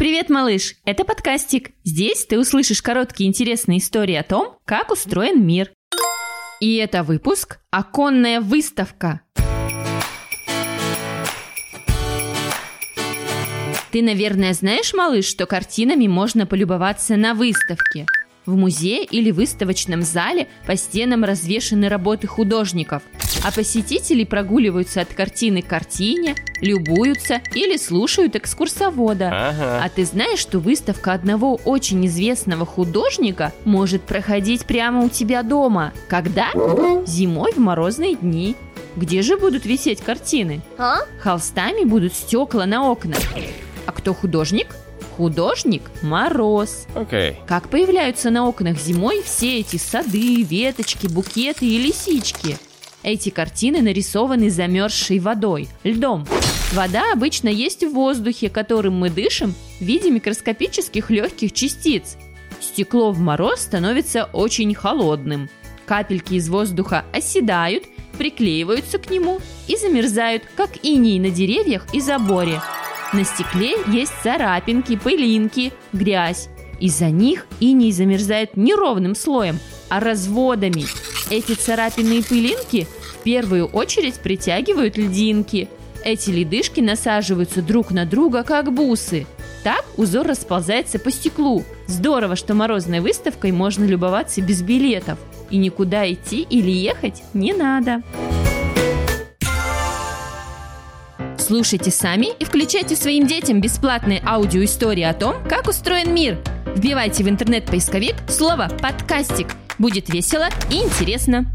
Привет, малыш! Это подкастик. Здесь ты услышишь короткие интересные истории о том, как устроен мир. И это выпуск «Оконная выставка». Ты, наверное, знаешь, малыш, что картинами можно полюбоваться на выставке – в музее или выставочном зале по стенам развешаны работы художников, а посетители прогуливаются от картины к картине, любуются или слушают экскурсовода. Ага. А ты знаешь, что выставка одного очень известного художника может проходить прямо у тебя дома? Когда? Зимой в морозные дни. Где же будут висеть картины? А? Холстами будут стекла на окнах. А кто художник? Художник – Мороз. Okay. Как появляются на окнах зимой все эти сады, веточки, букеты и лисички? Эти картины нарисованы замерзшей водой, льдом. Вода обычно есть в воздухе, которым мы дышим в виде микроскопических легких частиц. Стекло в мороз становится очень холодным. Капельки из воздуха оседают, приклеиваются к нему и замерзают, как иней на деревьях и заборе – на стекле есть царапинки, пылинки, грязь. Из-за них иней замерзает не ровным слоем, а разводами. Эти царапины и пылинки в первую очередь притягивают льдинки. Эти ледышки насаживаются друг на друга, как бусы. Так узор расползается по стеклу. Здорово, что морозной выставкой можно любоваться без билетов. И никуда идти или ехать не надо. Слушайте сами и включайте своим детям бесплатные аудиоистории о том, как устроен мир. Вбивайте в интернет-поисковик слово «подкастик». Будет весело и интересно.